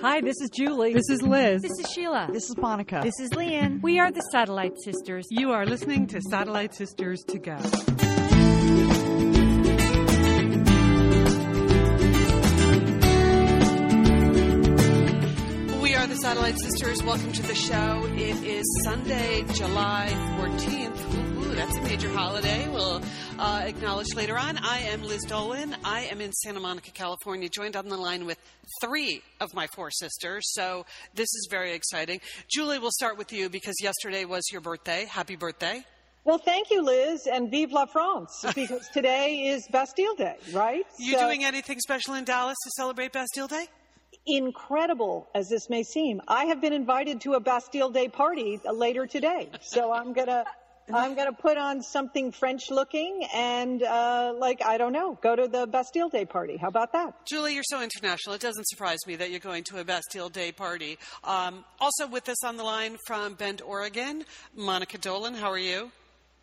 Hi, this is Julie. This is Liz. This is Sheila. This is Monica. This is Lian. We are the Satellite Sisters. You are listening to Satellite Sisters to Go. We are the Satellite Sisters. Welcome to the show. It is Sunday, July 14th. That's a major holiday. We'll uh, acknowledge later on. I am Liz Dolan. I am in Santa Monica, California, joined on the line with three of my four sisters. So this is very exciting. Julie, we'll start with you because yesterday was your birthday. Happy birthday. Well, thank you, Liz, and vive la France, because today is Bastille Day, right? You So, doing anything special in Dallas to celebrate Bastille Day? incredible as this may seem. I have been invited to a Bastille Day party later today, so I'm gonna. I'm going to put on something French looking and, uh, like, I don't know, go to the Bastille Day party. How about that? Julie, you're so international. It doesn't surprise me that you're going to a Bastille Day party. Um, also with us on the line from Bend, Oregon, Monica Dolan. How are you?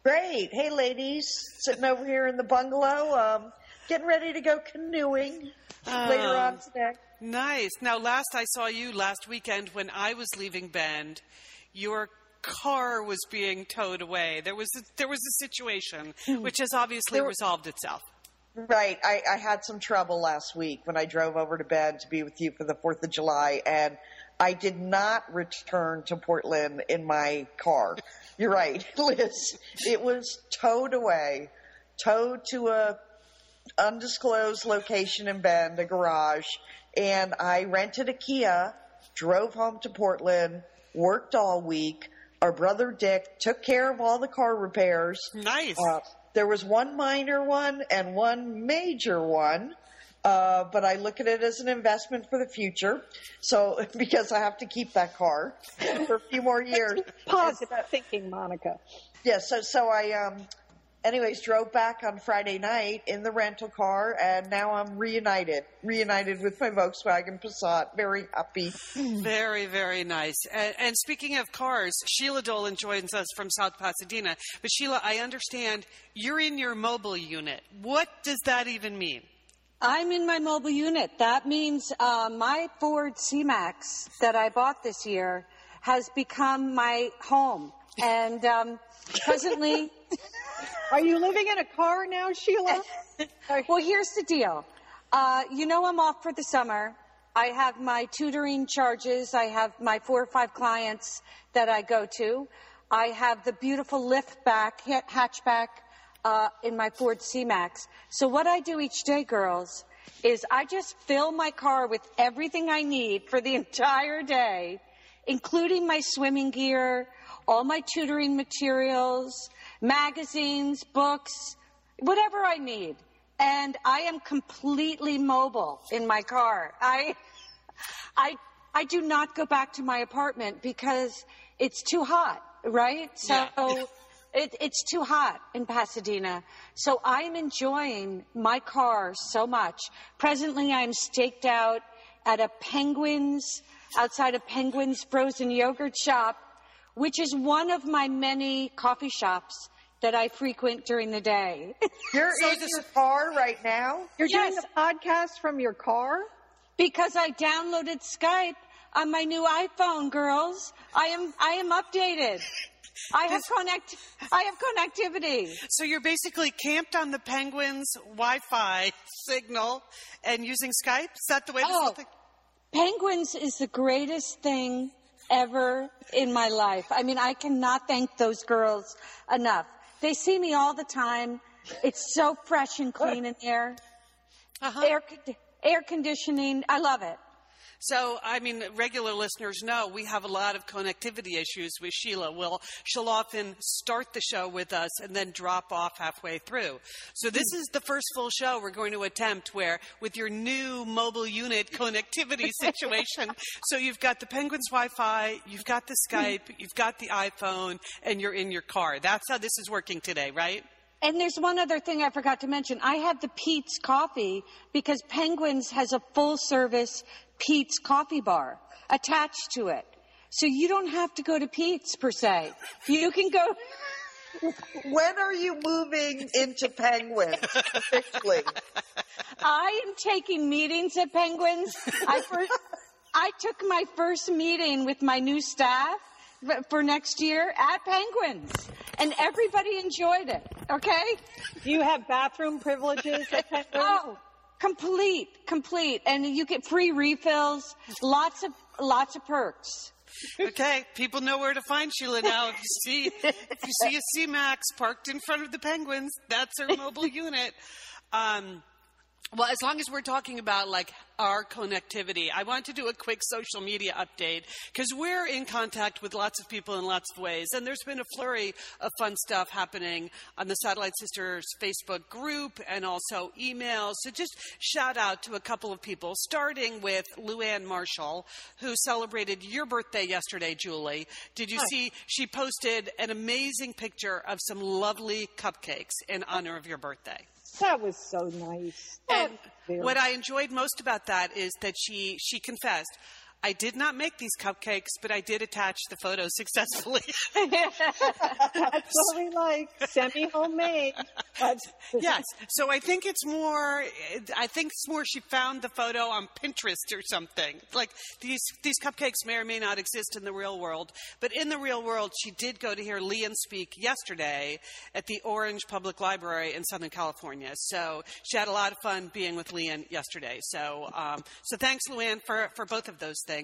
Great. Hey, ladies, sitting over here in the bungalow, um, getting ready to go canoeing later on today. Nice. Now, last I saw you last weekend when I was leaving Bend, your car was being towed away. There was a, there was a situation hmm. which has obviously resolved itself. Right. I, I had some trouble last week when I drove over to Bend to be with you for the 4th of July, and I did not return to Portland in my car. You're right, Liz. It was towed away, towed to a undisclosed location in Bend, a garage, and I rented a Kia, drove home to Portland, worked all week. Our brother Dick took care of all the car repairs. Nice. Uh, there was one minor one and one major one. Uh, but I look at it as an investment for the future. So, because I have to keep that car for a few more years. Positive thinking, Monica. Yeah, so so I um anyways drove back on Friday night in the rental car and now I'm reunited. Reunited with my Volkswagen Passat. Very happy. Very, very nice. And, and speaking of cars, Sheila Dolan joins us from South Pasadena. But Sheila, I understand you're in your mobile unit. What does that even mean? I'm in my mobile unit. That means uh, my Ford C-Max that I bought this year has become my home. And um, presently, Are you living in a car now, Sheila? well, here's the deal. Uh, you know, I'm off for the summer. I have my tutoring charges. I have my four or five clients that I go to. I have the beautiful lift back, hatchback uh, in my Ford C-Max. So what I do each day, girls, is I just fill my car with everything I need for the entire day, including my swimming gear, all my tutoring materials, magazines, books, whatever I need. And I am completely mobile in my car. I, I, I do not go back to my apartment because it's too hot, right? So it, it's too hot in Pasadena. So I'm enjoying my car so much. Presently, I'm staked out at a Penguins, outside a Penguins frozen yogurt shop, which is one of my many coffee shops that I frequent during the day. You're in your car right now? You're Yes. doing a podcast from your car? because I downloaded Skype on my new iPhone, girls. I am I am updated. I have connect I have connectivity. So you're basically camped on the Penguins Wi-Fi signal and using Skype. Is that the way this Oh. whole thing? Penguins is the greatest thing ever in my life. I mean, I cannot thank those girls enough. They see me all the time. It's so fresh and clean in there. Uh-huh. Air air conditioning. I love it. So, I mean, regular listeners know we have a lot of connectivity issues with Sheila. Will she'll often start the show with us and then drop off halfway through. So this is the first full show we're going to attempt where, with your new mobile unit connectivity situation, so you've got the Penguins Wi-Fi, you've got the Skype, you've got the iPhone, and you're in your car. That's how this is working today, right? And there's one other thing I forgot to mention. I have the Peet's coffee because Penguins has a full service Peet's coffee bar attached to it. So you don't have to go to Peet's per se. You can go. When are you moving into Penguins officially? I am taking meetings at Penguins. I first, I took my first meeting with my new staff for next year at Penguins, and everybody enjoyed it. Okay? Do you have bathroom privileges at Penguins? Oh, complete, complete, and you get free refills, lots of lots of perks. Okay, people know where to find Sheila now. If you see if you see a C-Max parked in front of the Penguins, that's her mobile unit. Um, well, as long as we're talking about like our connectivity, I want to do a quick social media update because we're in contact with lots of people in lots of ways. And there's been a flurry of fun stuff happening on the Satellite Sisters Facebook group and also emails. So just shout out to a couple of people, starting with Luann Marshall, who celebrated your birthday yesterday, Julie. Did you Hi. see she posted an amazing picture of some lovely cupcakes in honor of your birthday? That was so nice. And That very what I enjoyed most about that is that she she confessed, I did not make these cupcakes, but I did attach the photo successfully. That's what we like. Semi homemade. yes. So I think it's more. I think it's more. She found the photo on Pinterest or something. Like these these cupcakes may or may not exist in the real world, but in the real world, she did go to hear Lian speak yesterday at the Orange Public Library in Southern California. So she had a lot of fun being with Lian yesterday. So um, so thanks, Luann, for for both of those things.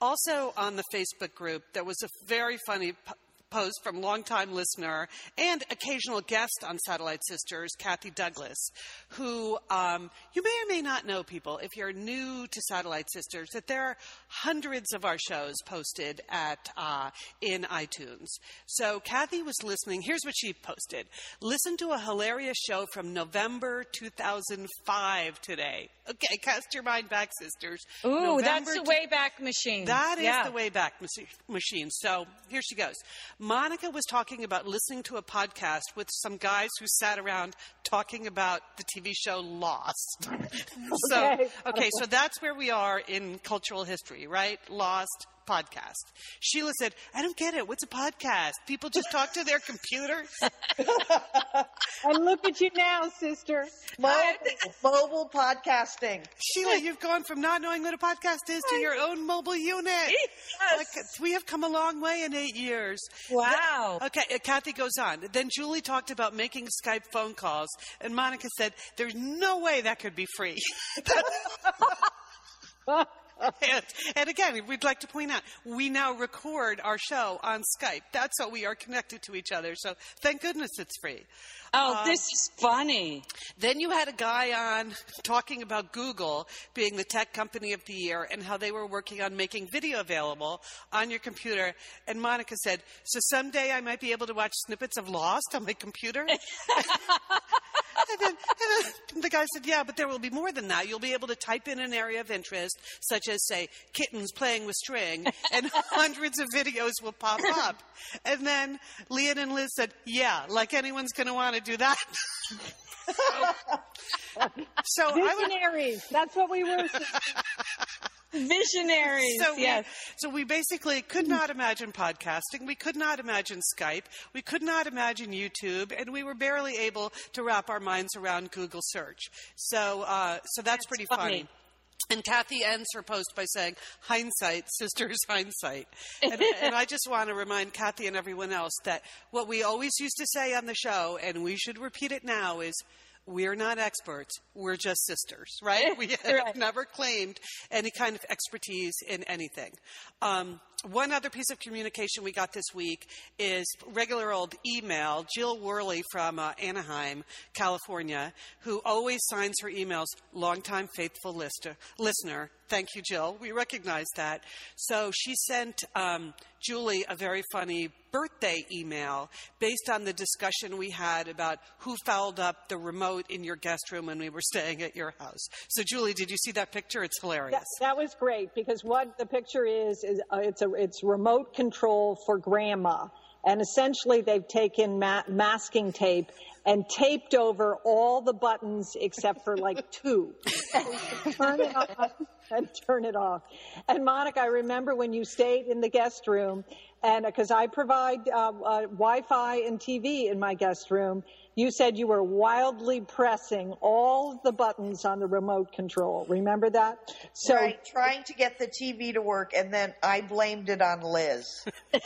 Also on the Facebook group, there was a very funny. Post from longtime listener and occasional guest on Satellite Sisters, Kathy Douglas, who um, you may or may not know, people, if you're new to Satellite Sisters, that there are hundreds of our shows posted at uh, in iTunes. So Kathy was listening. Here's what she posted: Listen to a hilarious show from November 2005 today. Okay, cast your mind back, sisters. Ooh, that's November the two- Wayback Machine. that is Yeah. the Wayback Machi- Machine. So here she goes. Monica was talking about listening to a podcast with some guys who sat around talking about the TV show Lost. so, Okay. okay, so that's where we are in cultural history, right? Lost podcast. Sheila said, I don't get it. What's a podcast? People just talk to their computers? And look at you now, sister. Mobile, mobile podcasting. Sheila, you've gone from not knowing what a podcast is to your own mobile unit. Like, we have come a long way in eight years. Wow. Okay, uh, Kathy goes on. Then Julie talked about making Skype phone calls, and Monica said, There's no way that could be free. and, and again, we'd like to point out, we now record our show on Skype. That's how we are connected to each other. So thank goodness it's free. Oh, um, this is funny. Then you had a guy on talking about Google being the tech company of the year and how they were working on making video available on your computer. And Monica said, So someday I might be able to watch snippets of Lost on my computer? and, then, and then the guy said, Yeah, but there will be more than that. You'll be able to type in an area of interest, such as, say, kittens playing with string, and hundreds of videos will pop up. And then Lian and Liz said, Yeah, like anyone's going to want to do that. so would Visionaries. That's what we were. Visionaries. So we, yes. so we basically could not imagine podcasting. We could not imagine Skype. We could not imagine YouTube, and we were barely able to wrap our minds around Google search. So, uh, so that's, pretty funny. funny. And Kathy ends her post by saying, hindsight, sisters, hindsight. And, and I just want to remind Kathy and everyone else that what we always used to say on the show, and we should repeat it now, is we're not experts. We're just sisters, right? We have Right. never claimed any kind of expertise in anything. Um, one other piece of communication we got this week is regular old email. Jill Worley from uh, Anaheim, California, who always signs her emails, longtime faithful listener. Thank you, Jill. We recognize that. So she sent um, Julie a very funny birthday email based on the discussion we had about who fouled up the remote in your guest room when we were staying at your house. So, Julie, did you see that picture? It's hilarious. That, that was great because what the picture is is uh, it's a it's remote control for grandma, and essentially they've taken ma- masking tape and taped over all the buttons except for like two. Turn it on, and turn it off. And Monica, I remember when you stayed in the guest room, and because I provide uh, uh, Wi-Fi and TV in my guest room, you said you were wildly pressing all the buttons on the remote control. Remember that? So right, trying to get the TV to work, and then I blamed it on Liz.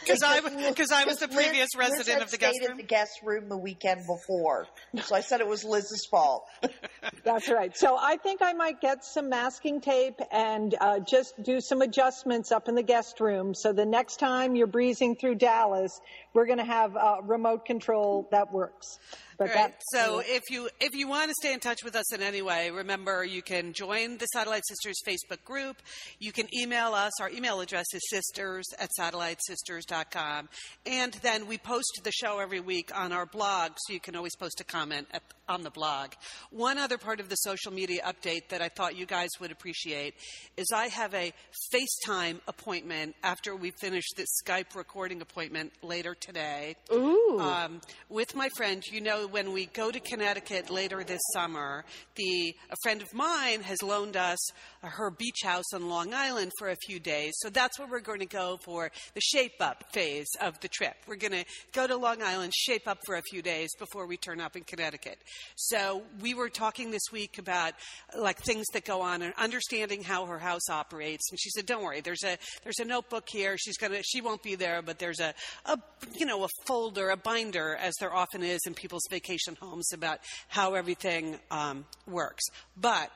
Because I because I was the previous Liz, resident Liz of the guest room. in the guest room the weekend before, so I said it was Liz's fault. That's right. So I think I might get some masking tape and uh, just do some adjustments up in the guest room. So the next time you're breezing through Dallas, we're going to have a remote control that works. But right. so if you if you want to stay in touch with us in any way, remember you can join the Satellite Sisters Facebook group. You can email us. Our email address is sisters at satellitesisters.com. And then we post the show every week on our blog, so you can always post a comment at, on the blog. One other part of the social media update that I thought you guys would appreciate is I have a FaceTime appointment after we finish this Skype recording appointment later today. Ooh. Um, with my friend, you know when we go to Connecticut later this summer, the a friend of mine has loaned us her beach house on Long Island for a few days. So that's where we're going to go for the shape up phase of the trip. We're going to go to Long Island, shape up for a few days before we turn up in Connecticut. So we were talking this week about like things that go on and understanding how her house operates. And she said, "Don't worry, there's a there's a notebook here. She's gonna she won't be there, but there's a a you know a folder, a binder, as there often is in people's vacation homes about how everything um, works. But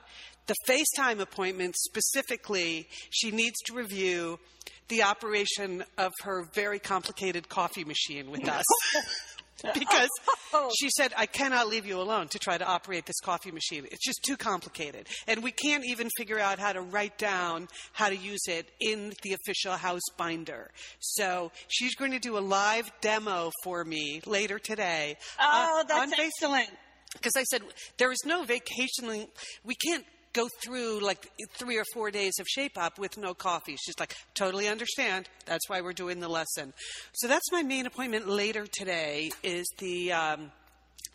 the FaceTime appointment specifically, she needs to review the operation of her very complicated coffee machine with us. because oh. she said, I cannot leave you alone to try to operate this coffee machine. It's just too complicated. And we can't even figure out how to write down how to use it in the official house binder. So she's going to do a live demo for me later today. Oh, uh, that's excellent. Because I said, there is no vacationing. We can't go through like three or four days of shape up with no coffee. She's like, totally understand. That's why we're doing the lesson. So that's my main appointment later today is the um,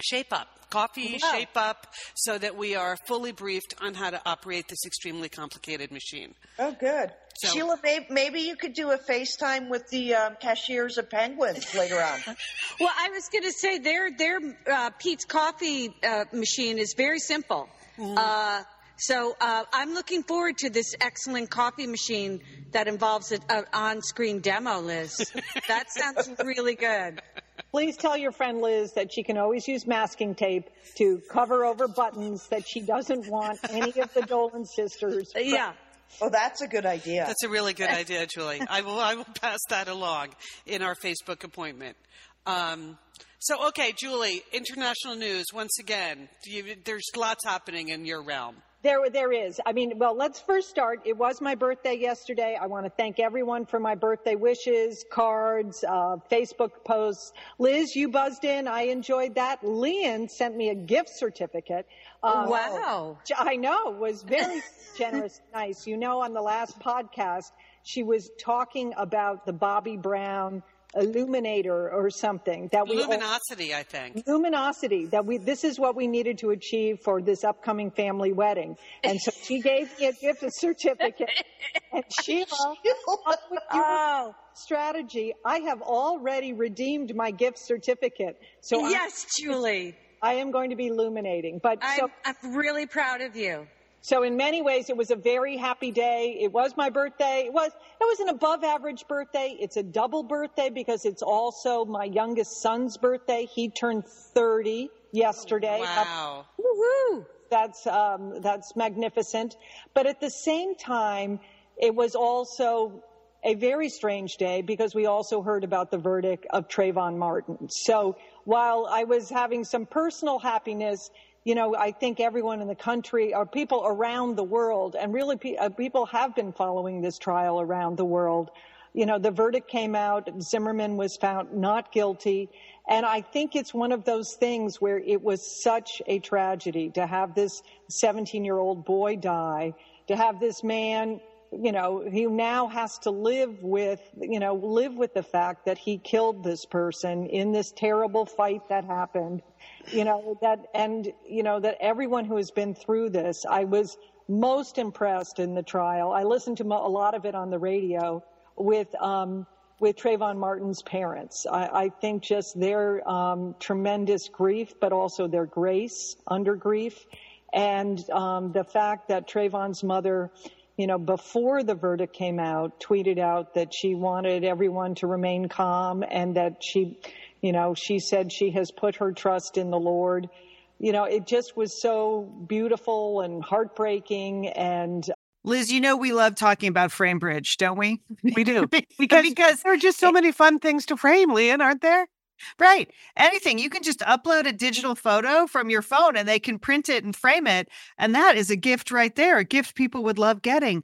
shape up. Coffee, yeah. shape up, so that we are fully briefed on how to operate this extremely complicated machine. Oh, good. So, Sheila, maybe you could do a FaceTime with the um, cashiers of Penguins later on. well, I was going to say their their uh, Peet's coffee uh, machine is very simple. Mm-hmm. Uh, so uh, I'm looking forward to this excellent coffee machine that involves an on-screen demo, Liz. that sounds really good. Please tell your friend Liz that she can always use masking tape to cover over buttons that she doesn't want any of the Dolan sisters. Yeah. Oh, that's a good idea. That's a really good idea, Julie. I will, I will pass that along in our Facebook appointment. Um, so, okay, Julie, international news once again. You, there's lots happening in your realm. There, there is. I mean, well, let's first start. It was my birthday yesterday. I want to thank everyone for my birthday wishes, cards, uh, Facebook posts. Liz, you buzzed in. I enjoyed that. Lian sent me a gift certificate. Uh, wow. I know. Was very generous. Nice. You know, on the last podcast, she was talking about the Bobbi Brown illuminator or something that we luminosity all, i think. Luminosity that we this is what we needed to achieve for this upcoming family wedding. And so she gave me a gift certificate and she oh. oh. strategy. I have already redeemed my gift certificate. So yes I, julie. I am going to be illuminating but I'm, so, I'm really proud of you so in many ways, it was a very happy day. It was my birthday. It was, it was an above average birthday. It's a double birthday because it's also my youngest son's birthday. He turned 30 yesterday. Wow. Woohoo! That's, um, that's magnificent. But at the same time, it was also a very strange day because we also heard about the verdict of Trayvon Martin. So while I was having some personal happiness, you know, I think everyone in the country or people around the world, and really pe- uh, people have been following this trial around the world. You know, the verdict came out, Zimmerman was found not guilty. And I think it's one of those things where it was such a tragedy to have this 17 year old boy die, to have this man, you know, he now has to live with, you know, live with the fact that he killed this person in this terrible fight that happened you know, that, and, you know, that everyone who has been through this, I was most impressed in the trial. I listened to a lot of it on the radio with um, with Trayvon Martin's parents. I, I think just their um, tremendous grief, but also their grace under grief, and um, the fact that Trayvon's mother, you know, before the verdict came out, tweeted out that she wanted everyone to remain calm and that she, you know, she said she has put her trust in the Lord you know, it just was so beautiful and heartbreaking and uh, Liz, you know we love talking about FrameBridge, don't we? We do. Because, because there are just so many fun things to frame, Lian, aren't there? Right. Anything. You can just upload a digital photo from your phone and they can print it and frame it. And that is a gift right there, a gift people would love getting.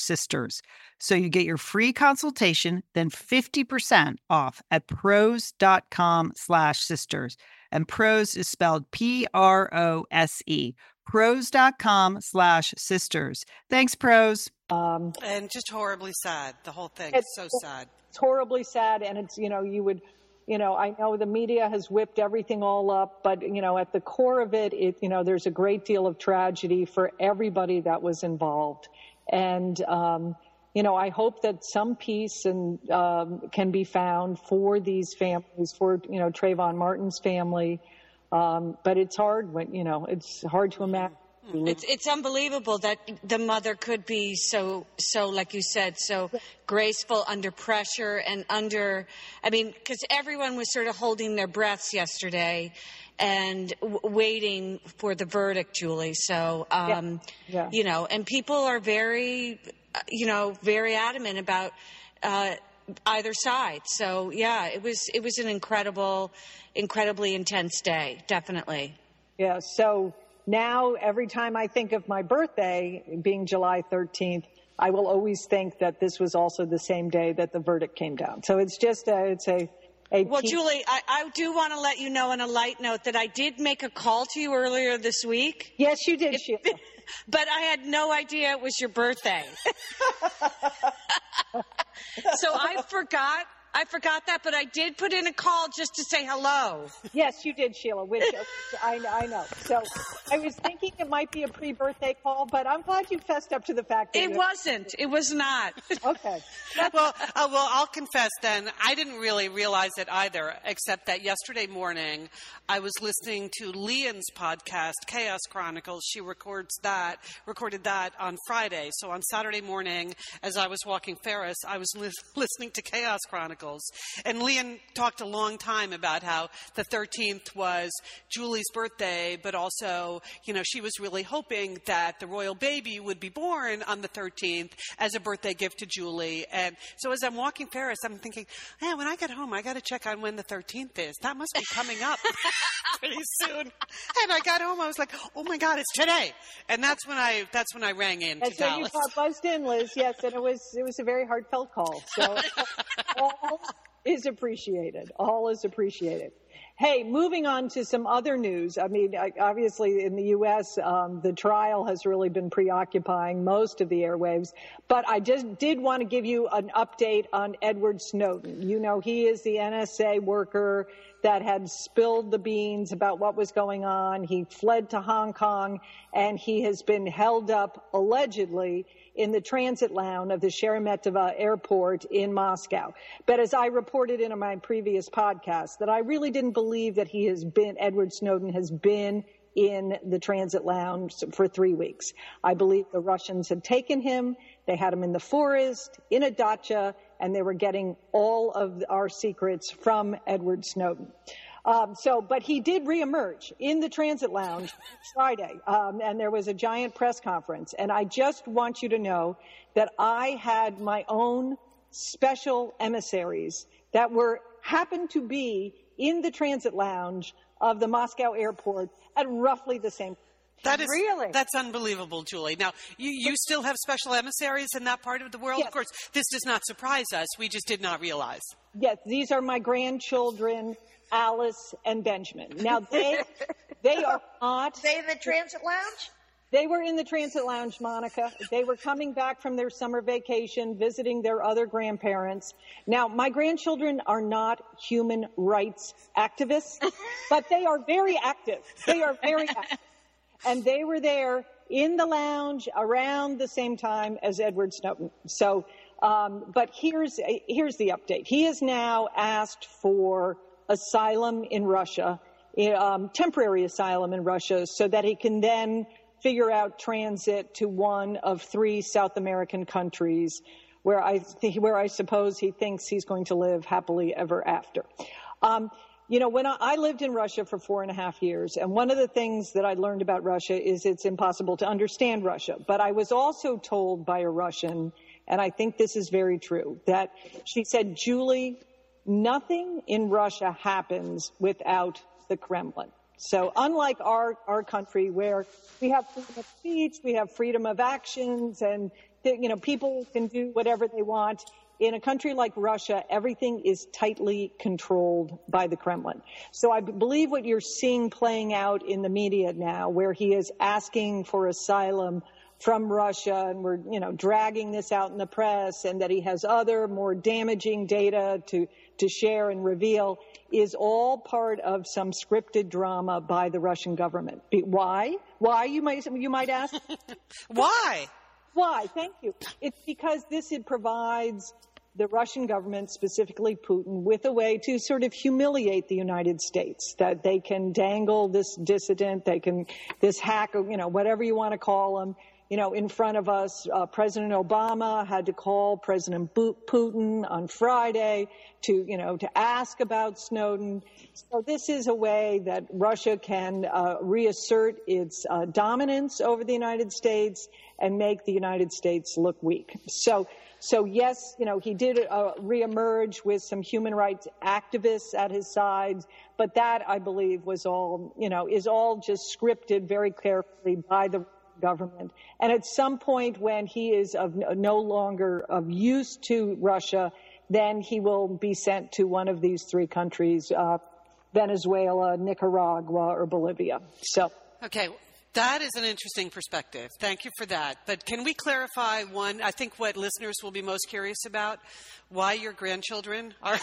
sisters. So you get your free consultation, then 50% off at prose.com slash sisters. And pros is spelled P R O S E. Prose.com slash sisters. Thanks, Prose. Um, And just horribly sad. The whole thing. It's- so sad. it's horribly sad and it's you know you would you know i know the media has whipped everything all up but you know at the core of it it you know there's a great deal of tragedy for everybody that was involved and um you know i hope that some peace and um, can be found for these families for you know Trayvon martin's family. Um, but it's hard when, you know, it's hard to imagine. It's it's unbelievable that the mother could be so so like you said so graceful under pressure and under I mean because everyone was sort of holding their breaths yesterday and w- waiting for the verdict, Julie. So um, Yeah. you know, and people are very uh, you know very adamant about. Uh, either side so yeah it was it was an incredible incredibly intense day definitely Yeah. So now every time I think of my birthday being July 13th, I will always think that this was also the same day that the verdict came down. So it's just a, it's a Well, Julie, I, I do want to let you know on a light note that I did make a call to you earlier this week, Yes, you did, Sheila. but I had no idea it was your birthday. so I forgot. I forgot that, but I did put in a call just to say hello. Yes, you did, Sheila, which I, I know. So I was thinking it might be a pre-birthday call, but I'm glad you fessed up to the fact that It wasn't. It was not. Okay. well, uh, well, I'll confess then, I didn't really realize it either, except that yesterday morning I was listening to Lian's podcast, Chaos Chronicles. She records that, recorded that on Friday. So on Saturday morning, as I was walking Ferris, I was lis- listening to Chaos Chronicles. And Lian talked a long time about how the 13th was Julie's birthday, but also, you know, she was really hoping that the royal baby would be born on the 13th as a birthday gift to Julie. And so as I'm walking Ferris, I'm thinking, man, when I get home, I got to check on when the 13th is. That must be coming up pretty soon. And I got home, I was like, oh my God, it's today. And that's when I, that's when I rang in to And so you Dallas. got buzzed in, Liz. Yes, and it was it was a very heartfelt call. So all is appreciated. All is appreciated. Hey, moving on to some other news. I mean, obviously in the U.S., um, the trial has really been preoccupying most of the airwaves. But I just did want to give you an update on Edward Snowden. You know, he is the NSA worker that had spilled the beans about what was going on. He fled to Hong Kong and he has been held up allegedly in the transit lounge of the Sheremetyevo airport in Moscow. But as I reported in my previous podcast, that I really didn't believe that he has been, Edward Snowden has been in the transit lounge for three weeks. I believe the Russians had taken him, they had him in the forest, in a dacha, and they were getting all of our secrets from Edward Snowden. Um, so, but he did reemerge in the transit lounge Friday, um, and there was a giant press conference. And I just want you to know that I had my own special emissaries that were happened to be in the transit lounge of the Moscow airport at roughly the same. That is Really? That's unbelievable, Julie. Now, you, you still have special emissaries in that part of the world. Yes. Of course, this does not surprise us. We just did not realize. Yes, these are my grandchildren, Alice and Benjamin. Now they they are not Stay in the transit lounge? They were in the transit lounge, Monica. They were coming back from their summer vacation, visiting their other grandparents. Now, my grandchildren are not human rights activists, but they are very active. They are very active. And they were there in the lounge around the same time as Edward Snowden. So, um, but here's, here's the update. He has now asked for asylum in Russia, um, temporary asylum in Russia, so that he can then figure out transit to one of three South American countries where I, th- where I suppose he thinks he's going to live happily ever after. Um, you know, when I, I lived in Russia for four and a half years, and one of the things that I learned about Russia is it's impossible to understand Russia. But I was also told by a Russian, and I think this is very true, that she said, Julie, nothing in Russia happens without the Kremlin. So unlike our, our country where we have freedom of speech, we have freedom of actions, and you know people can do whatever they want. In a country like Russia, everything is tightly controlled by the Kremlin. So I believe what you're seeing playing out in the media now, where he is asking for asylum from Russia, and we're you know dragging this out in the press, and that he has other more damaging data to to share and reveal, is all part of some scripted drama by the Russian government. Why? Why you might you might ask? Why? Why? Thank you. It's because this it provides the Russian government, specifically Putin, with a way to sort of humiliate the United States. That they can dangle this dissident, they can this hack, you know, whatever you want to call them, you know, in front of us. Uh, President Obama had to call President Putin on Friday to, you know, to ask about Snowden. So this is a way that Russia can uh, reassert its uh, dominance over the United States and make the United States look weak. So so yes, you know, he did uh, reemerge with some human rights activists at his side, but that I believe was all, you know, is all just scripted very carefully by the government. And at some point when he is of no longer of use to Russia, then he will be sent to one of these three countries, uh, Venezuela, Nicaragua, or Bolivia. So. Okay. That is an interesting perspective. Thank you for that. But can we clarify one? I think what listeners will be most curious about why your grandchildren are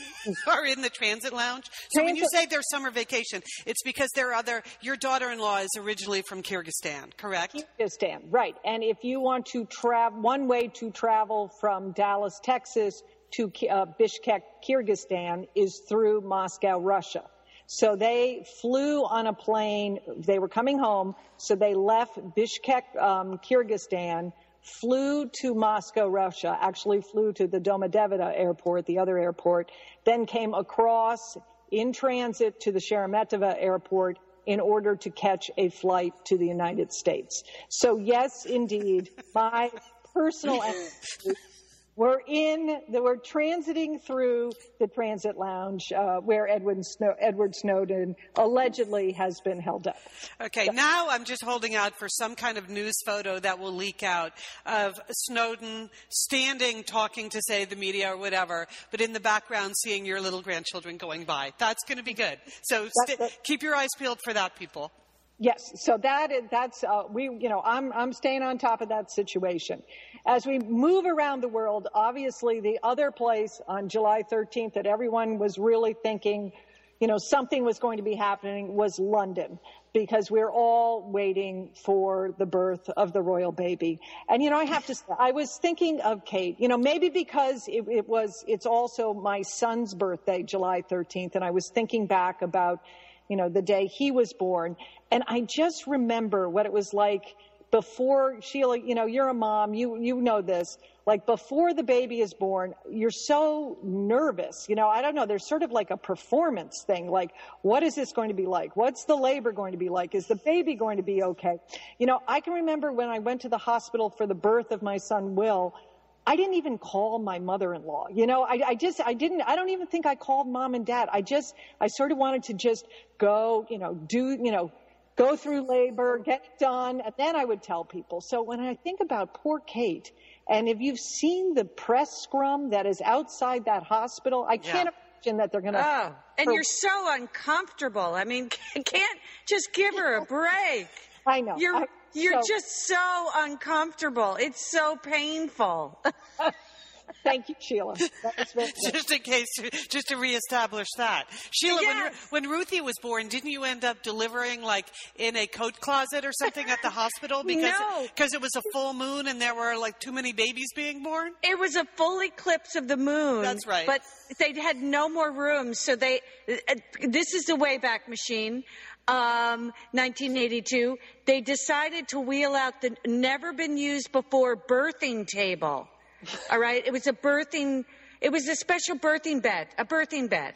are in the transit lounge. So transit. when you say their summer vacation, it's because their other your daughter-in-law is originally from Kyrgyzstan, correct? Kyrgyzstan, right. And if you want to travel, one way to travel from Dallas, Texas to uh, Bishkek, Kyrgyzstan is through Moscow, Russia. So they flew on a plane. They were coming home. So they left Bishkek, um, Kyrgyzstan, flew to Moscow, Russia, actually flew to the Domodedovo airport, the other airport, then came across in transit to the Sheremetyevo airport in order to catch a flight to the United States. So yes, indeed, my personal we're in, the, we're transiting through the transit lounge uh, where Edward, Snow, Edward Snowden allegedly has been held up. Okay, so, now I'm just holding out for some kind of news photo that will leak out of Snowden standing, talking to, say, the media or whatever, but in the background seeing your little grandchildren going by. That's going to be good. So st- keep your eyes peeled for that, people. Yes, so that is, that's uh, we you know I'm I'm staying on top of that situation. As we move around the world, obviously the other place on July 13th that everyone was really thinking, you know, something was going to be happening was London because we're all waiting for the birth of the royal baby. And, you know, I have to I was thinking of Kate, you know, maybe because it, it, was, it's also my son's birthday, July 13th. And I was thinking back about, you know, the day he was born. And I just remember what it was like before Sheila, you know, you're a mom, you, you know this. Like before the baby is born, you're so nervous. You know, I don't know. There's sort of like a performance thing. Like, what is this going to be like? What's the labor going to be like? Is the baby going to be okay? You know, I can remember when I went to the hospital for the birth of my son, Will, I didn't even call my mother-in-law. You know, I, I, just, I didn't, I don't even think I called mom and dad. I just, I sort of wanted to just go, you know, do, you know, go through labor, get it done, and then I would tell people. So when I think about poor Kate, and if you've seen the press scrum that is outside that hospital, I can't imagine that they're going to. Oh, and you're so uncomfortable. I mean, can't just give her a break. I know. You're I, you're so, just so uncomfortable. It's so painful. Thank you, Sheila. just in case, just to reestablish that. Sheila, yes. when, when Ruthie was born, didn't you end up delivering like in a coat closet or something at the hospital because no. because it was a full moon and there were like too many babies being born? It was a full eclipse of the moon. That's right. But they had no more room, so they. Uh, this is the Wayback Machine. Um, 1982, they decided to wheel out the never been used before birthing table. All right. It was a birthing, it was a special birthing bed, a birthing bed.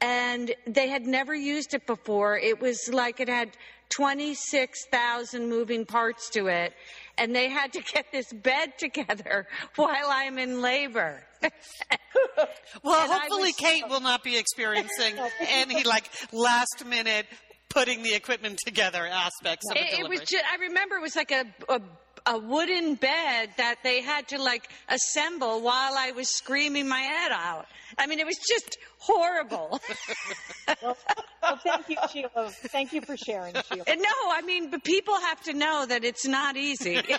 And they had never used it before. It was like it had 26,000 moving parts to it. And they had to get this bed together while I'm in labor. well, and hopefully Kate will not be experiencing any like last minute putting the equipment together aspects of it. It was just, I remember it was like a, a a wooden bed that they had to like assemble while I was screaming my head out. I mean, it was just horrible. well, well, thank you, Sheila. Thank you for sharing, Sheila. No, I mean, but people have to know that it's not easy.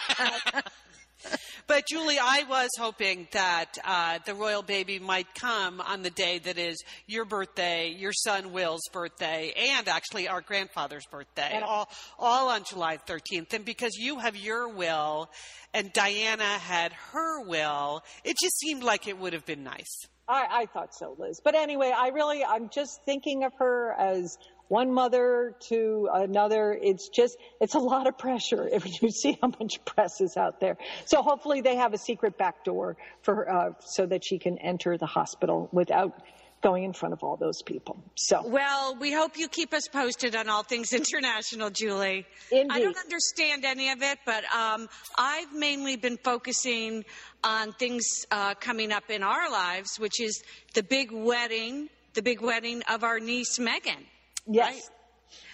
But Julie, I was hoping that uh, the royal baby might come on the day that is your birthday, your son Will's birthday, and actually our grandfather's birthday, all all on July 13th. And because you have your will, and Diana had her will, it just seemed like it would have been nice. I, I thought so, Liz. But anyway, I really, I'm just thinking of her as one mother to another. It's just, it's a lot of pressure if you see how much press is out there. So hopefully they have a secret back door for her, uh, so that she can enter the hospital without going in front of all those people. So Well, we hope you keep us posted on all things international, Julie. Indeed. I don't understand any of it, but um, I've mainly been focusing on things uh, coming up in our lives, which is the big wedding, the big wedding of our niece Megan. Yes, Right.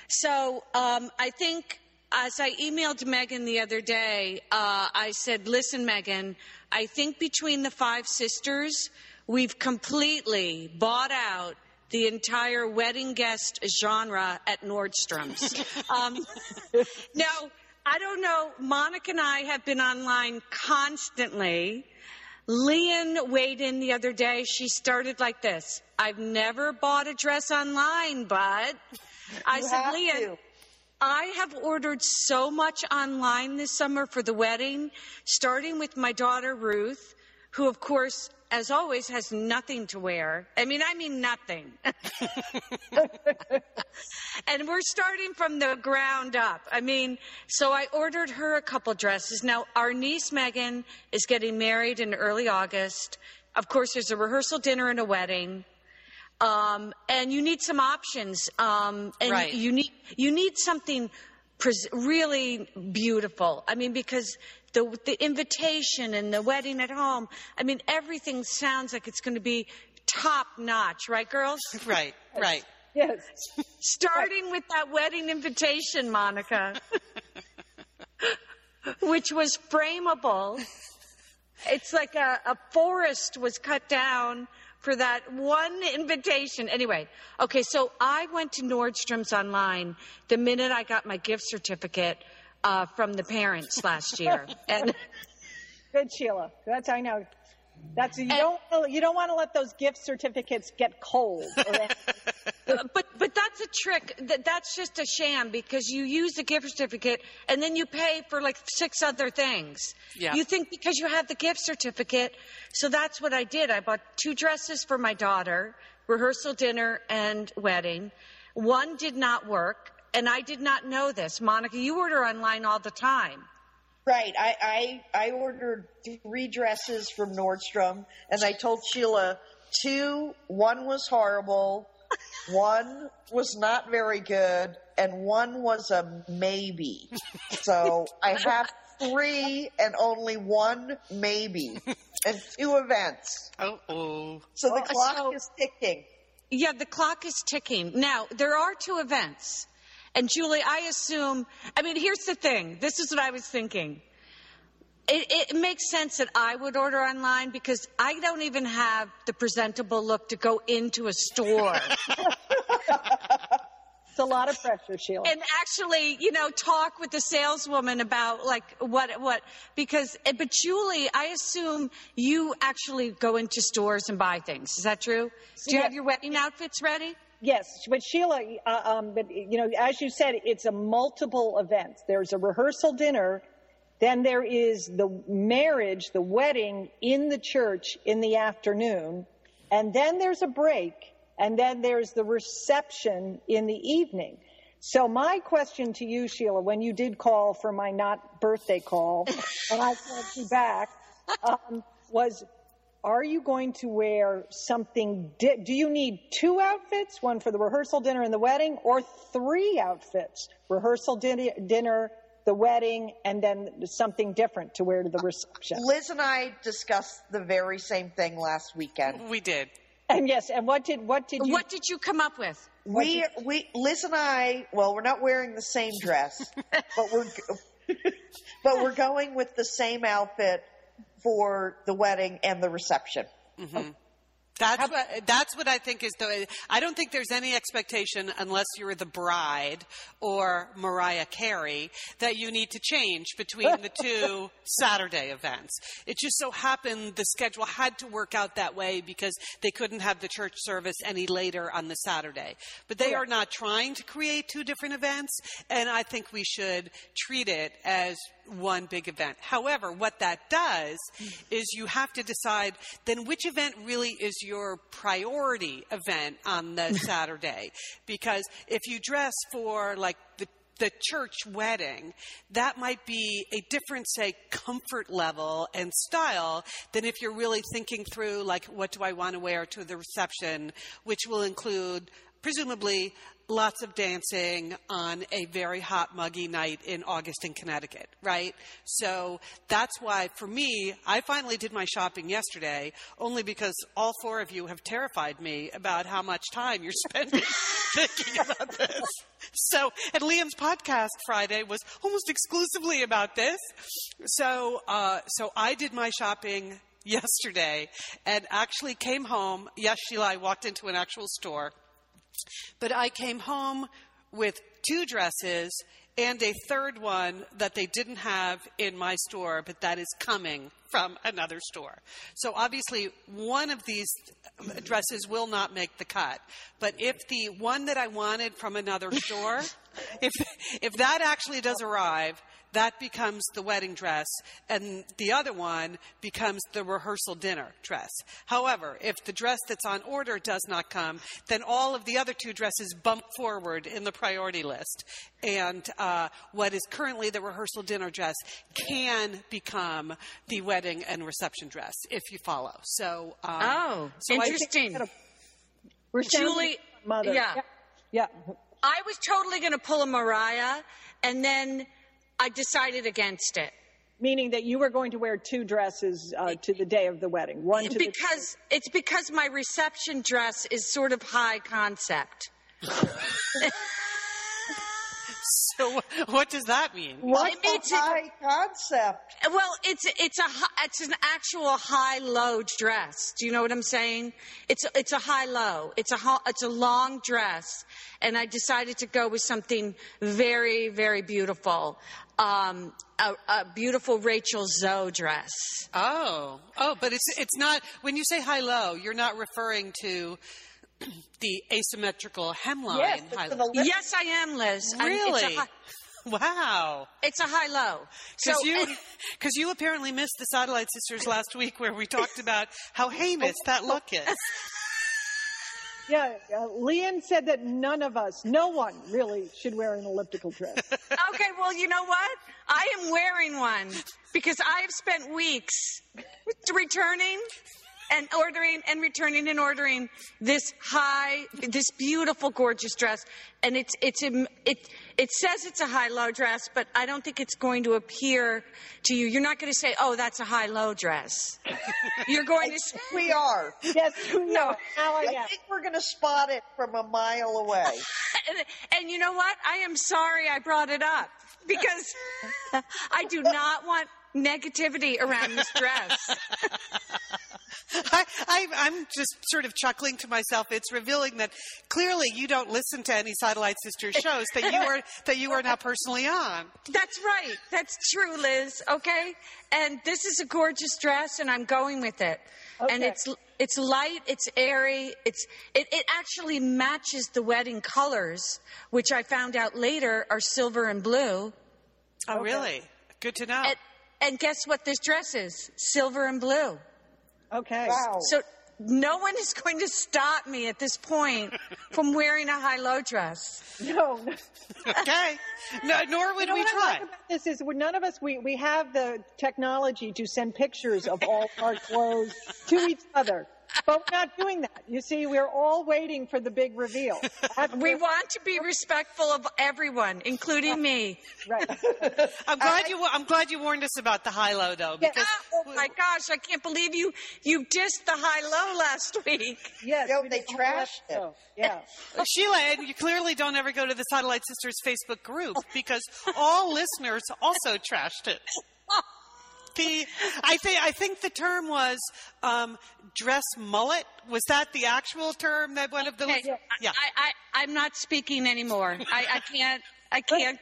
So um, I think as I emailed Megan the other day, uh, I said, listen, Megan, I think between the five sisters, we've completely bought out the entire wedding guest genre at Nordstrom's. um, now, I don't know. Monica and I have been online constantly. Lian weighed in the other day. She started like this. I've never bought a dress online, but I You said, Lian, to. I have ordered so much online this summer for the wedding, starting with my daughter Ruth, who, of course, as always, has nothing to wear. I mean, I mean nothing. and we're starting from the ground up. I mean, so I ordered her a couple dresses. Now, our niece Megan is getting married in early August. Of course, there's a rehearsal dinner and a wedding. Um, and you need some options. Um, and Right. you need you need something pres- really beautiful. I mean, because the the invitation and the wedding at home. I mean, everything sounds like it's going to be top notch, right, girls? Right, right. yes. Starting with that wedding invitation, Monica, which was frameable. It's like a, a forest was cut down for that one invitation. Anyway, okay, so I went to Nordstrom's online the minute I got my gift certificate uh, from the parents last year. and Good, Sheila. That's I know. That's you don't you don't want to let those gift certificates get cold. But but that's a trick. That that's just a sham because you use the gift certificate and then you pay for like six other things. Yeah. You think because you have the gift certificate, so that's what I did. I bought two dresses for my daughter, rehearsal dinner and wedding. One did not work, and I did not know this. Monica, you order online all the time. Right. I, I I ordered three dresses from Nordstrom, and I told Sheila two. One was horrible, one was not very good, and one was a maybe. So I have three and only one maybe, and two events. Oh, oh. So the clock so- is ticking. Yeah, the clock is ticking. Now, there are two events. And Julie, I assume, I mean, here's the thing. This is what I was thinking. It, it makes sense that I would order online because I don't even have the presentable look to go into a store it's a lot of pressure, Sheila. and actually, you know, talk with the saleswoman about like what, what, because, eh, but Julie, I assume you actually go into stores and buy things. Is that true? Do you Yeah. have your wedding outfits ready? Yes, but Sheila, uh, um, but you know, as you said, it's a multiple events. There's a rehearsal dinner, then there is the marriage, the wedding in the church in the afternoon, and then there's a break, and then there's the reception in the evening. So my question to you, Sheila, when you did call for my not birthday call, and I called you back, um, was are you going to wear something? Di- do you need two outfits, one for the rehearsal dinner and the wedding, or three outfits? Rehearsal din- dinner, the wedding, and then something different to wear to the reception. Liz and I discussed the very same thing last weekend. We did. And yes, and what did what did you? What did you come up with? We we Liz and I well we're not wearing the same dress, but we're but we're going with the same outfit for the wedding and the reception. Mm-hmm. That's what that's what I think is the. I don't think there's any expectation unless you're the bride or Mariah Carey that you need to change between the two Saturday events. It just so happened the schedule had to work out that way because they couldn't have the church service any later on the Saturday. But they are not trying to create two different events, and I think we should treat it as one big event. However, what that does is you have to decide then which event really is your priority event on the Saturday. Because if you dress for like the the church wedding, that might be a different, say, comfort level and style than if you're really thinking through, like, what do I want to wear to the reception, which will include presumably lots of dancing on a very hot, muggy night in August in Connecticut, right? So that's why, for me, I finally did my shopping yesterday, only because all four of you have terrified me about how much time you're spending thinking about this. So, and Lian's podcast Friday was almost exclusively about this. So, uh, so I did my shopping yesterday and actually came home. Yes, Sheila, I walked into an actual store but I came home with two dresses and a third one that they didn't have in my store, but that is coming from another store. So obviously, one of these dresses will not make the cut. But if the one that I wanted from another store, if if that actually does arrive, that becomes the wedding dress, and the other one becomes the rehearsal dinner dress. However, if the dress that's on order does not come, then all of the other two dresses bump forward in the priority list. And uh, what is currently the rehearsal dinner dress can become the wedding and reception dress, if you follow. So, um, Oh, so interesting. We're Julie, mother. yeah. Yeah. I was totally going to pull a Mariah, and then I decided against it Meaning that you were going to wear two dresses uh, to the day of the wedding. One to the because it's because my reception dress is sort of high concept. so what does that mean? What's It means the it- high concept? Well, it's it's a it's an actual high low dress. Do you know what I'm saying? It's it's a high low. It's a it's a long dress, and I decided to go with something very very beautiful. Um, a, a beautiful Rachel Zoe dress. Oh, oh, but it's it's not when you say high low, you're not referring to the asymmetrical hemline Yes, high low. Yes, I am, Liz. Really? It's high, Wow. it's a high low. So Because you, because you apparently missed the Satellite Sisters last week, where we talked about how heinous that look is. Yeah, Lian said that none of us, no one really, should wear an elliptical dress. Okay, well, you know what? I am wearing one because I have spent weeks returning and ordering and returning and ordering this high, this beautiful, gorgeous dress, and it's it's a, it it says it's a high low dress, but I don't think it's going to appear to you. You're not going to say, "Oh, that's a high low dress." You're going to. say, We are. yes, no, now I I think we're going to spot it from a mile away. and, and you know what? I am sorry I brought it up because I do not want negativity around this dress. I, I, I'm just sort of chuckling to myself. It's revealing that clearly you don't listen to any Satellite Sisters shows that you are that you are now personally on. That's right. That's true, Liz. Okay. And this is a gorgeous dress, and I'm going with it. Okay. And it's it's light, it's airy, it's it, it actually matches the wedding colors, which I found out later are silver and blue. Oh, really? Good to know. And, and guess what this dress is? Silver and blue. Okay. Wow. So no one is going to stop me at this point from wearing a high-low dress. No, no. okay. No, nor would You know we what I try. like about this is we're, none of us we, we have the technology to send pictures of all our clothes to each other, but we're not doing that. You see, we're all waiting for the big reveal. That's We want to be respectful of everyone, including me. right. I'm glad you. I'm glad you warned us about the high low though, Yeah. because Oh my gosh, I can't believe you you dissed the high low last week. Yes. Yo, we they did all trashed it. stuff. Yeah. Sheila, and you clearly don't ever go to the Satellite Sisters Facebook group because all listeners also trashed it. I think I think the term was um, dress mullet. Was that the actual term that one of the? Okay, Yeah. I, I, I'm not speaking anymore. I, I can't. I can't.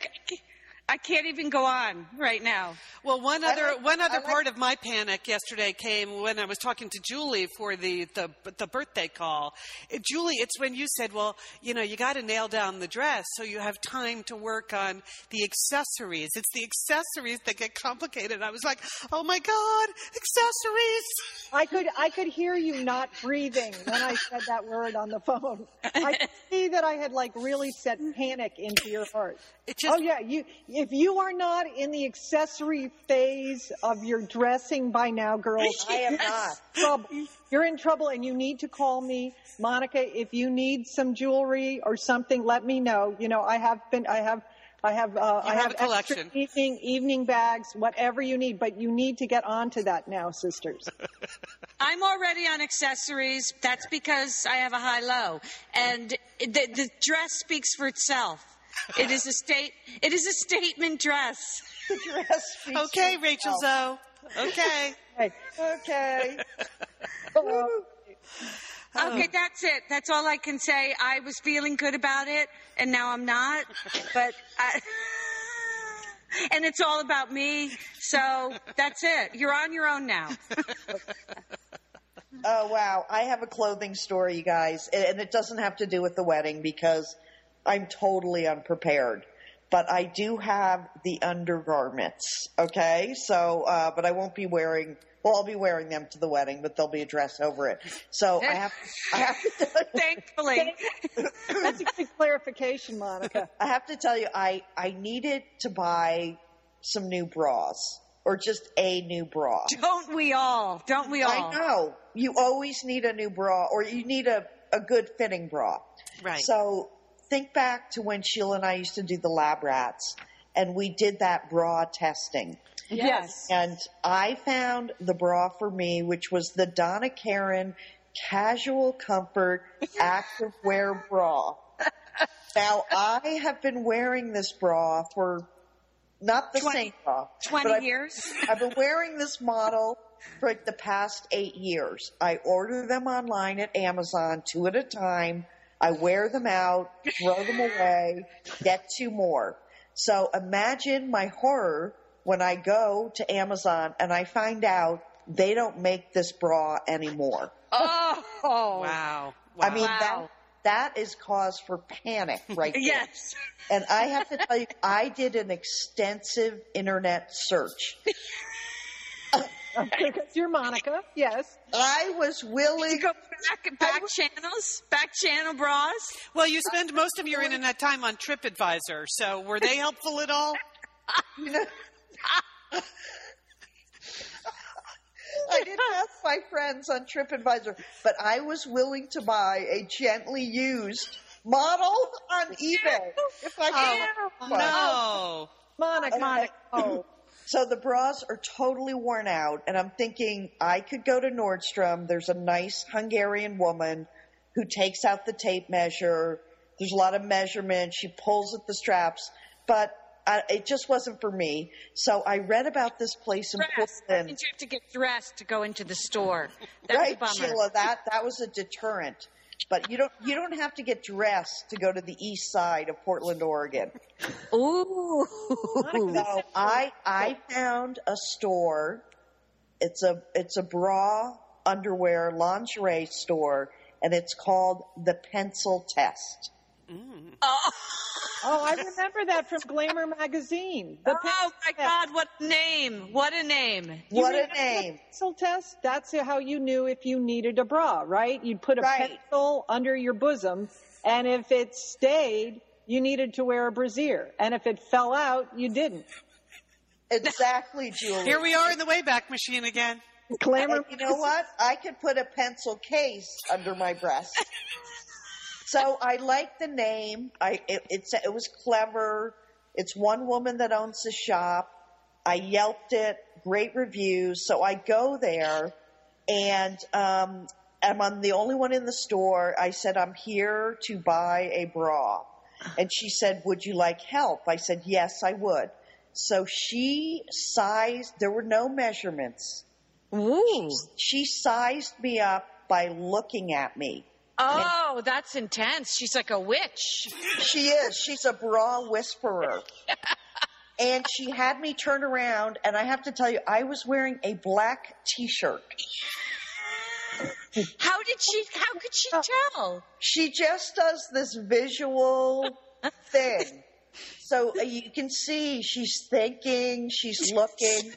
I can't even go on right now. Well, one other like- one other like- part of my panic yesterday came when I was talking to Julie for the the, the birthday call. Uh, Julie, it's when you said, "Well, you know, you got to nail down the dress so you have time to work on the accessories." It's the accessories that get complicated. I was like, "Oh my god, accessories!" I could I could hear you not breathing when I said that word on the phone. I could see that I had like really set panic into your heart. It just oh yeah, you if you are not in the accessory phase of your dressing by now, girls, I am you're in not. trouble. You're in trouble, and you need to call me, Monica. If you need some jewelry or something, let me know. You know, I have been, I have. I have, uh, I have have a collection. extra evening evening bags, whatever you need. But you need to get onto that now, sisters. I'm already on accessories. That's because I have a high low, and the, the dress speaks for itself. It is a state. It is a statement dress. Dress okay, Rachel itself. Zoe. Okay. Hey, Okay. Okay, that's it. That's all I can say. I was feeling good about it, and now I'm not. But I, and it's all about me. So that's it. You're on your own now. Oh wow, I have a clothing story, you guys, and and it doesn't have to do with the wedding because I'm totally unprepared. But I do have the undergarments, okay? So, uh, but I won't be wearing. Well, I'll be wearing them to the wedding, but there'll be a dress over it. So I have, I have to tell Thankfully. that's a good clarification, Monica. I have to tell you, I I needed to buy some new bras or just a new bra. Don't we all? Don't we all? I know. You always need a new bra or you need a, a good fitting bra. Right. So think back to when Sheila and I used to do the lab rats and we did that bra testing. Yes. And I found the bra for me, which was the Donna Karan Casual Comfort Active Wear Bra. Now, I have been wearing this bra for not the 20 same bra. 20 but I've- years? I've been wearing this model for like the past eight years. I order them online at Amazon two at a time. I wear them out, throw them away, get two more. So imagine my horror when I go to Amazon and I find out they don't make this bra anymore. Oh. Wow. wow. I mean, Wow. that, that is cause for panic right there. Yes. And I have to tell you, I did an extensive internet search. Because you're Monica. Yes. I was You willing. go back, back channels, back channel bras. Well, you spend most of your internet time on TripAdvisor, so were they helpful at all? I didn't ask my friends on TripAdvisor, but I was willing to buy a gently used model on eBay if I oh, could. find one. No. Monica. Monica. Oh. So the bras are totally worn out, and I'm thinking I could go to Nordstrom. There's a nice Hungarian woman who takes out the tape measure. There's a lot of measurement. She pulls at the straps, but I, it just wasn't for me. So I read about this place in Dress. That Portland. means you have to get dressed to go into the store. That's right. Sheila, that that was a deterrent. But you don't you don't have to get dressed to go to the east side of Portland, Oregon. Ooh. So I I found a store. It's a it's a bra, underwear, lingerie store, and it's called the Pencil Test. Mm. Oh, Oh, I remember that from Glamour magazine. The oh my God! What a name! What a name! What a name! pencil test. That's how you knew if you needed a bra, right? You'd put a Right. pencil under your bosom, and if it stayed, you needed to wear a brassiere, and if it fell out, you didn't. Exactly, Julie. Here we are in the Wayback Machine again. Glamour. And you know what? I could put a pencil case under my breast. so I like the name. I it, it's it was clever. It's one woman that owns the shop. I yelped it. Great reviews. So I go there, and um, I'm on the only one in the store. I said I'm here to buy a bra, and she said, "Would you like help?" I said, "Yes, I would." So she sized, there were no measurements. Ooh. She sized me up by looking at me. Oh, that's intense. She's like a witch. She is. She's a bra whisperer. and she had me turn around, and I have to tell you, I was wearing a black t shirt. How did she, how could she tell? She just does this visual thing. So uh, you can see she's thinking, she's looking.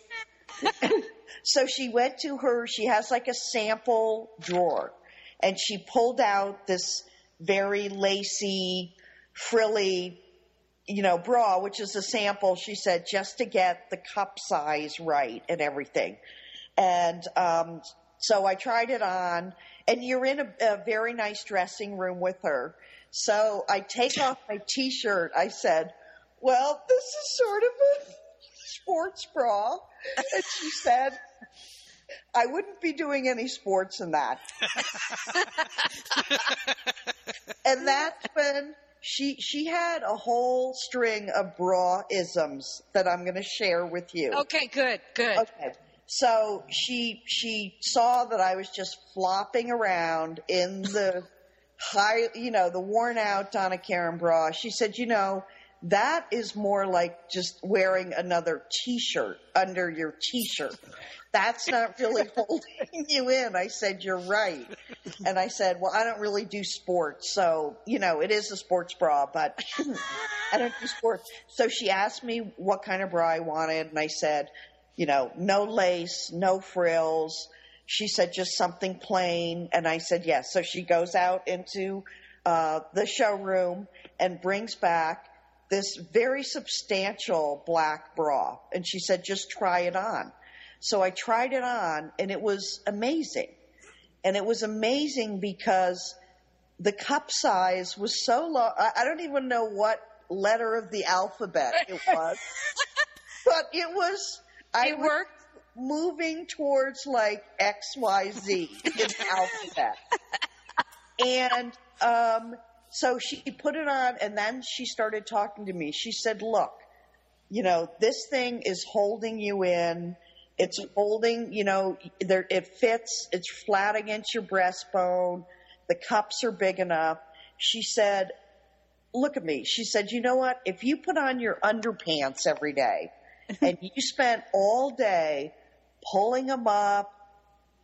so she went to her, she has like a sample drawer, and she pulled out this very lacy, frilly, you know, bra, which is a sample, she said, just to get the cup size right and everything. And um, so I tried it on, and you're in a, a very nice dressing room with her. So I take off my t shirt. I said, Well, this is sort of a sports bra. And she said, I wouldn't be doing any sports in that. and that's when she she had a whole string of bra isms that I'm going to share with you. Okay, good, good. Okay. So she she saw that I was just flopping around in the high, you know, the worn out Donna Karan bra. She said, you know, that is more like just wearing another t-shirt under your t-shirt. That's not really holding you in. I said, you're right. And I said, well, I don't really do sports. So, you know, it is a sports bra, but I don't do sports. So she asked me what kind of bra I wanted. And I said, you know, no lace, no frills. She said just something plain. And I said, yes. So she goes out into uh, the showroom and brings back this very substantial black bra. And she said, just try it on. So I tried it on and it was amazing. And it was amazing because the cup size was so low. I don't even know what letter of the alphabet it was, but it was, I It was worked? moving towards like XYZ in the alphabet. And um, so she put it on, and then she started talking to me. She said, Look, you know, this thing is holding you in. It's holding, you know, there, it fits. It's flat against your breastbone. The cups are big enough. She said, Look at me. She said, You know what? If you put on your underpants every day and you spent all day pulling them up,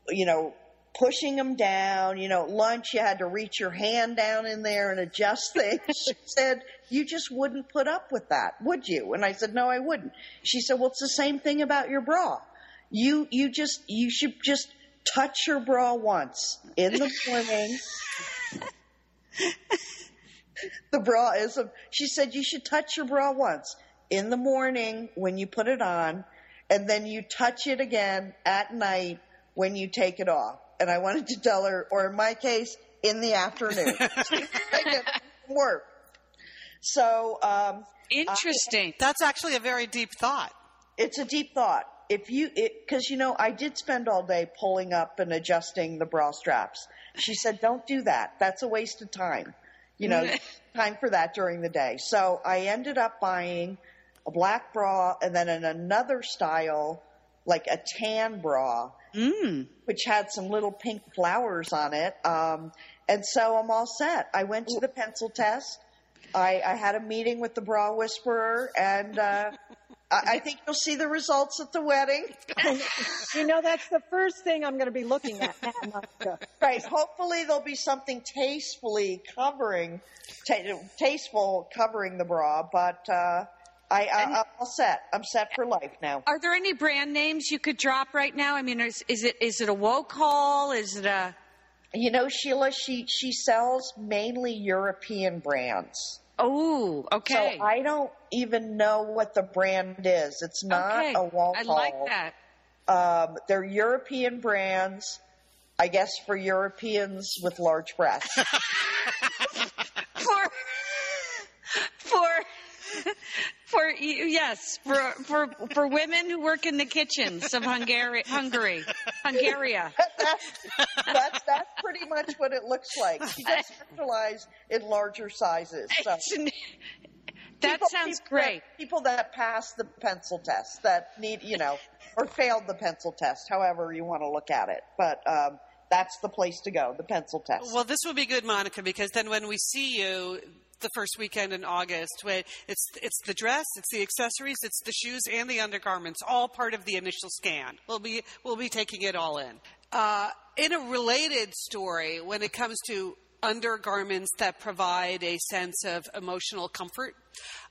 you know, pushing them down. You know, at lunch you had to reach your hand down in there and adjust things. she said, you just wouldn't put up with that, would you? And I said, no, I wouldn't. She said, well, it's the same thing about your bra. You, you just, you should just touch your bra once in the morning. the bra is a, she said, you should touch your bra once in the morning when you put it on and then you touch it again at night when you take it off. And I wanted to tell her, or in my case, in the afternoon. Take it work. So, um, Interesting. That's actually a very deep thought. it's a deep thought. If you, because you know, I did spend all day pulling up and adjusting the bra straps. She said, "Don't do that. That's a waste of time. You know, time for that during the day." So I ended up buying a black bra and then in another style, like a tan bra, which had some little pink flowers on it. Um, and so I'm all set. I went to the pencil test. I, I had a meeting with the bra whisperer, and uh, I, I think you'll see the results at the wedding. You know, that's the first thing I'm going to be looking at now, Monica. Right. Hopefully, there'll be something tastefully covering, ta- tasteful covering the bra. But uh, I, I, I'm all set. I'm set for life now. Are there any brand names you could drop right now? I mean, is, is it is it a Wacoal? Is it a You know, Sheila, she she sells mainly European brands. oh okay? So I don't even know what the brand is. It's not okay. a wall I like that. Um, they're European brands, I guess, for Europeans with large breasts. for for for yes for for for women who work in the kitchens of Hungary Hungary Hungary. that's that's pretty much what it looks like. She does specialize in larger sizes. So That People- sounds people that- great. people that pass the pencil test that need, you know, or failed the pencil test, however you want to look at it. But um, that's the place to go, the pencil test. Well, this will be good, Monica, because then when we see you the first weekend in August, when it's it's the dress, it's the accessories, it's the shoes, and the undergarments, all part of the initial scan. We'll be we'll be taking it all in. Uh, in a related story, when it comes to undergarments that provide a sense of emotional comfort.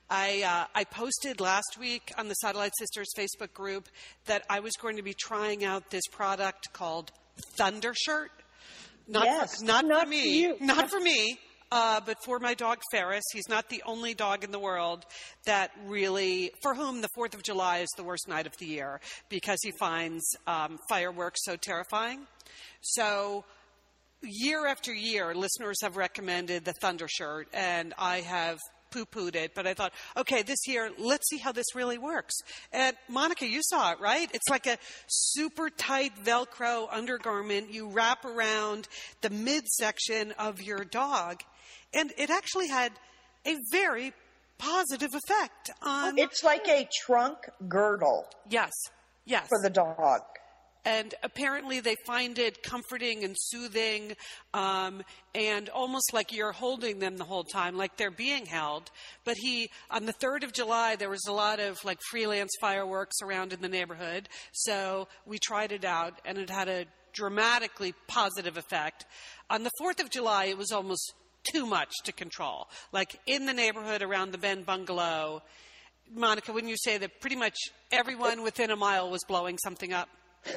I, uh, I posted last week on the Satellite Sisters Facebook group that I was going to be trying out this product called Thunder Shirt. Not Yes, for, not, not for for me. you. Not for me. Uh, but for my dog Ferris, he's not the only dog in the world that really, for whom the Fourth of July is the worst night of the year because he finds um, fireworks so terrifying. So year after year, listeners have recommended the Thunder shirt, and I have poo pooed it. But I thought, okay, this year, let's see how this really works. And Monica, you saw it, right? It's like a super tight Velcro undergarment you wrap around the midsection of your dog, and it actually had a very positive effect on. it's like a trunk girdle yes, yes. for the dog. And apparently they find it comforting and soothing um, and almost like you're holding them the whole time like they're being held. But he on the 3rd of july there was a lot of like freelance fireworks around in the neighborhood. So we tried it out and it had a dramatically positive effect. On the 4th of july it was almost too much to control. Like in the neighborhood around the ben bungalow monica wouldn't you say that pretty much everyone within a mile was blowing something up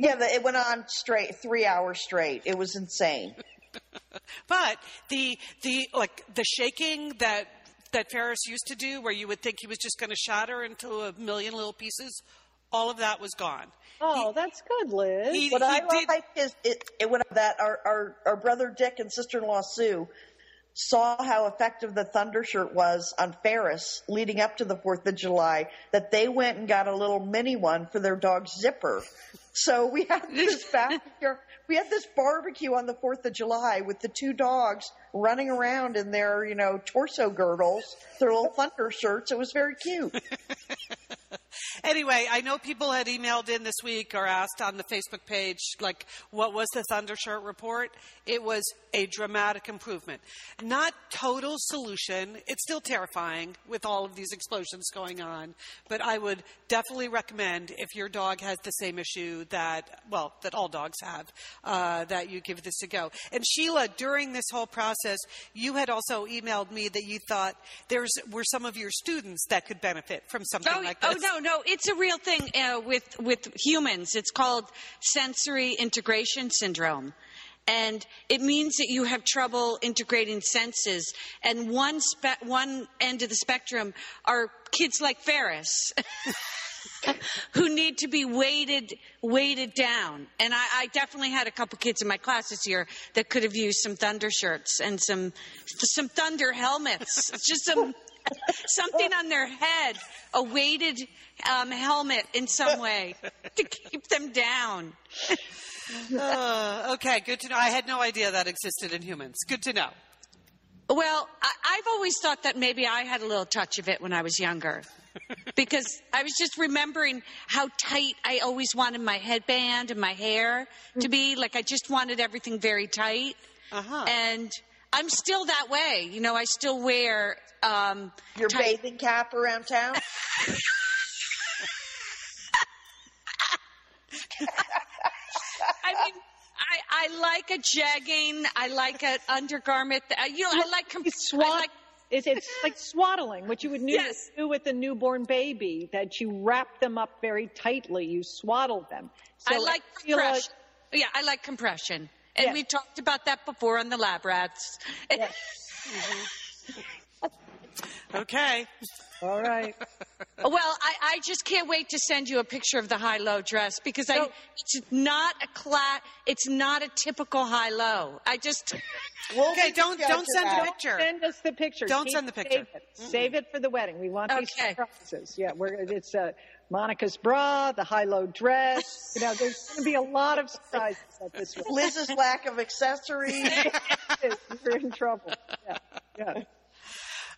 Yeah, it went on straight, three hours straight. It was insane. But the the like the shaking that that Ferris used to do, where you would think he was just going to shatter into a million little pieces, all of that was gone. Oh, that's good, Liz. He, What he I did, like is it, it went that our, our, our brother Dick and sister-in-law Sue saw how effective the thunder shirt was on Ferris leading up to the 4th of July that they went and got a little mini one for their dog Zipper. So we had this backyard, we had this barbecue on the 4th of July with the two dogs running around in their, you know, torso girdles, their little thunder shirts. It was very cute. anyway, I know people had emailed in this week or asked on the Facebook page, like, what was the Thunder Shirt report? It was a dramatic improvement. Not total solution. It's still terrifying with all of these explosions going on, but I would definitely recommend if your dog has the same issue that, well, that all dogs have, uh, that you give this a go. And Sheila, during this whole process, you had also emailed me that you thought there's were some of your students that could benefit from something Oh, like this. oh no, no, it's a real thing uh, with with humans. It's called sensory integration syndrome. And it means that you have trouble integrating senses. And one spe- one end of the spectrum are kids like Ferris, who need to be weighted weighted down. And I, I definitely had a couple kids in my class this year that could have used some thunder shirts and some some thunder helmets, just some something on their head, a weighted um, helmet in some way to keep them down. Uh, okay, good to know. I had no idea that existed in humans. Good to know. Well, I, I've always thought that maybe I had a little touch of it when I was younger. because I was just remembering how tight I always wanted my headband and my hair to be. Like I just wanted everything very tight. Uh-huh. And I'm still that way. You know, I still wear um, Your tight- bathing cap around town? I mean, I, I like a jegging. I like an undergarment. I, you know, I like. Com- Swat- I like it's, it's like swaddling, what you would do, Yes. do with a newborn baby, that you wrap them up very tightly. You swaddle them. So I like feel like- compression. yeah, I like compression. And Yes. we talked about that before on the lab rats. Yes. Okay. All right. Well, I, I just can't wait to send you a picture of the high-low dress because I, it's not a cla- It's not a typical high-low. I just, We'll Okay, don't don't send that. a picture. Send us the picture. Don't Keep- send the picture. Save it. Save it for the wedding. We want these Okay. surprises. Yeah, we're, it's uh, Monica's bra, the high-low dress. You know, there's going to be a lot of surprises at this wedding. Liz's lack of accessories. You're in trouble. Yeah, yeah.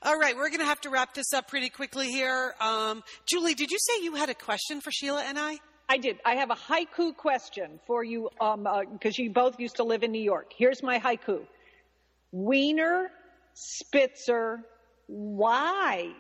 All right, we're going to have to wrap this up pretty quickly here. Um, Julie, did you say you had a question for Sheila and I? I did. I have a haiku question for you because um, uh, you both used to live in New York. Here's my haiku Weiner, Spitzer, why?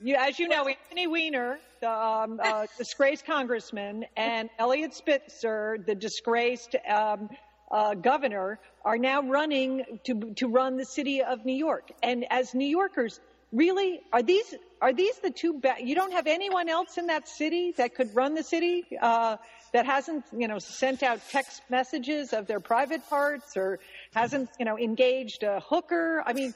You, as you know, Anthony Weiner, the um, uh, disgraced congressman, and Eliot Spitzer, the disgraced um, uh, governor, are now running to to run the city of New York. And as New Yorkers, really, are these are these the two? Ba- you don't have anyone else in that city that could run the city uh, that hasn't, you know, sent out text messages of their private parts or hasn't, you know, engaged a hooker. I mean.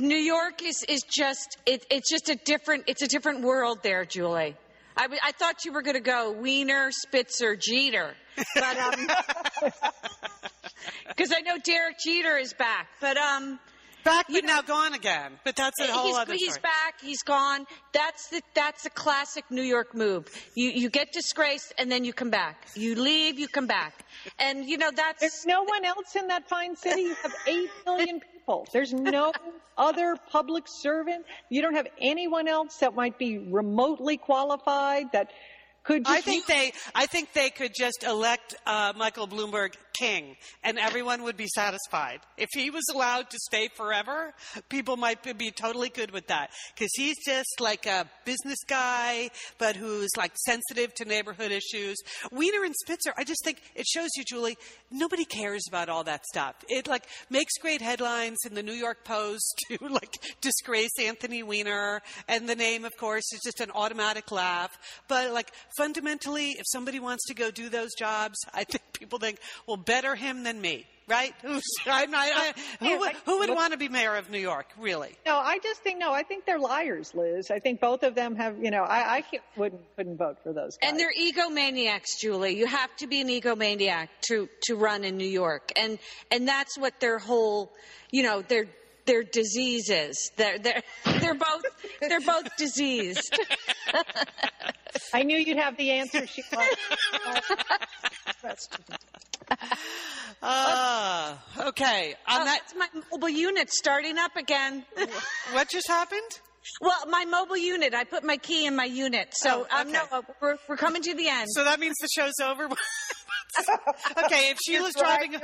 New York is, is just it, it's just a different it's a different world there, Julie. I, I thought you were going to go Weiner, Spitzer, Jeter, but um, because I know Derek Jeter is back. But um, back but know, now gone again. But that's a whole he's, other. He's back. He's gone. That's the that's a classic New York move. You you get disgraced and then you come back. You leave, you come back, and you know that's. There's no one else in that fine city. You have eight million people. There's no other public servant. You don't have anyone else that might be remotely qualified that could I think they I think they could just elect uh, Michael Bloomberg king and everyone would be satisfied. If he was allowed to stay forever, people might be totally good with that because he's just like a business guy, but who's like sensitive to neighborhood issues. Weiner and Spitzer, I just think it shows you, Julie, nobody cares about all that stuff. It like makes great headlines in the New York Post to like disgrace Anthony Weiner, and the name, of course, is just an automatic laugh. But like fundamentally, if somebody wants to go do those jobs, I think people think, well, better him than me. Right? I'm not, I, who, would, who would want to be mayor of New York, really? No, I just think, no, I think they're liars, Liz. I think both of them have, you know, I, I wouldn't, couldn't vote for those guys. And they're egomaniacs, Julie. You have to be an egomaniac to, to run in New York. And, and that's what their whole, you know, their, their diseases. They're, they're, they're both, they're both diseased. I knew you'd have the answer. She uh, okay. On oh, that, that's my mobile unit starting up again. what just happened? Well, my mobile unit. I put my key in my unit. So oh, okay. um, no, we're, we're coming to the end. So that means the show's over. okay, if Sheila's driving.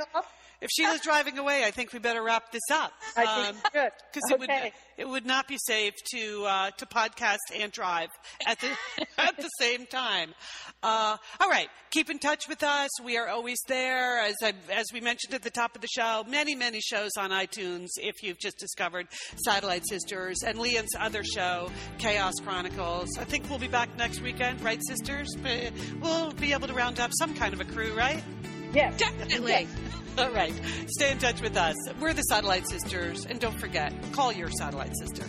If Sheila's driving away, I think we better wrap this up. I think um, Because it would it would not be safe to uh, to podcast and drive at the at the same time. Uh, all right, keep in touch with us. We are always there, as I, as we mentioned at the top of the show. Many many shows on iTunes. If you've just discovered Satellite Sisters and Lian's other show, Chaos Chronicles. I think we'll be back next weekend, right, sisters? We'll be able to round up some kind of a crew, right? Yes, definitely. Yes. All right. Stay in touch with us. We're the Satellite Sisters. And don't forget, call your satellite sister.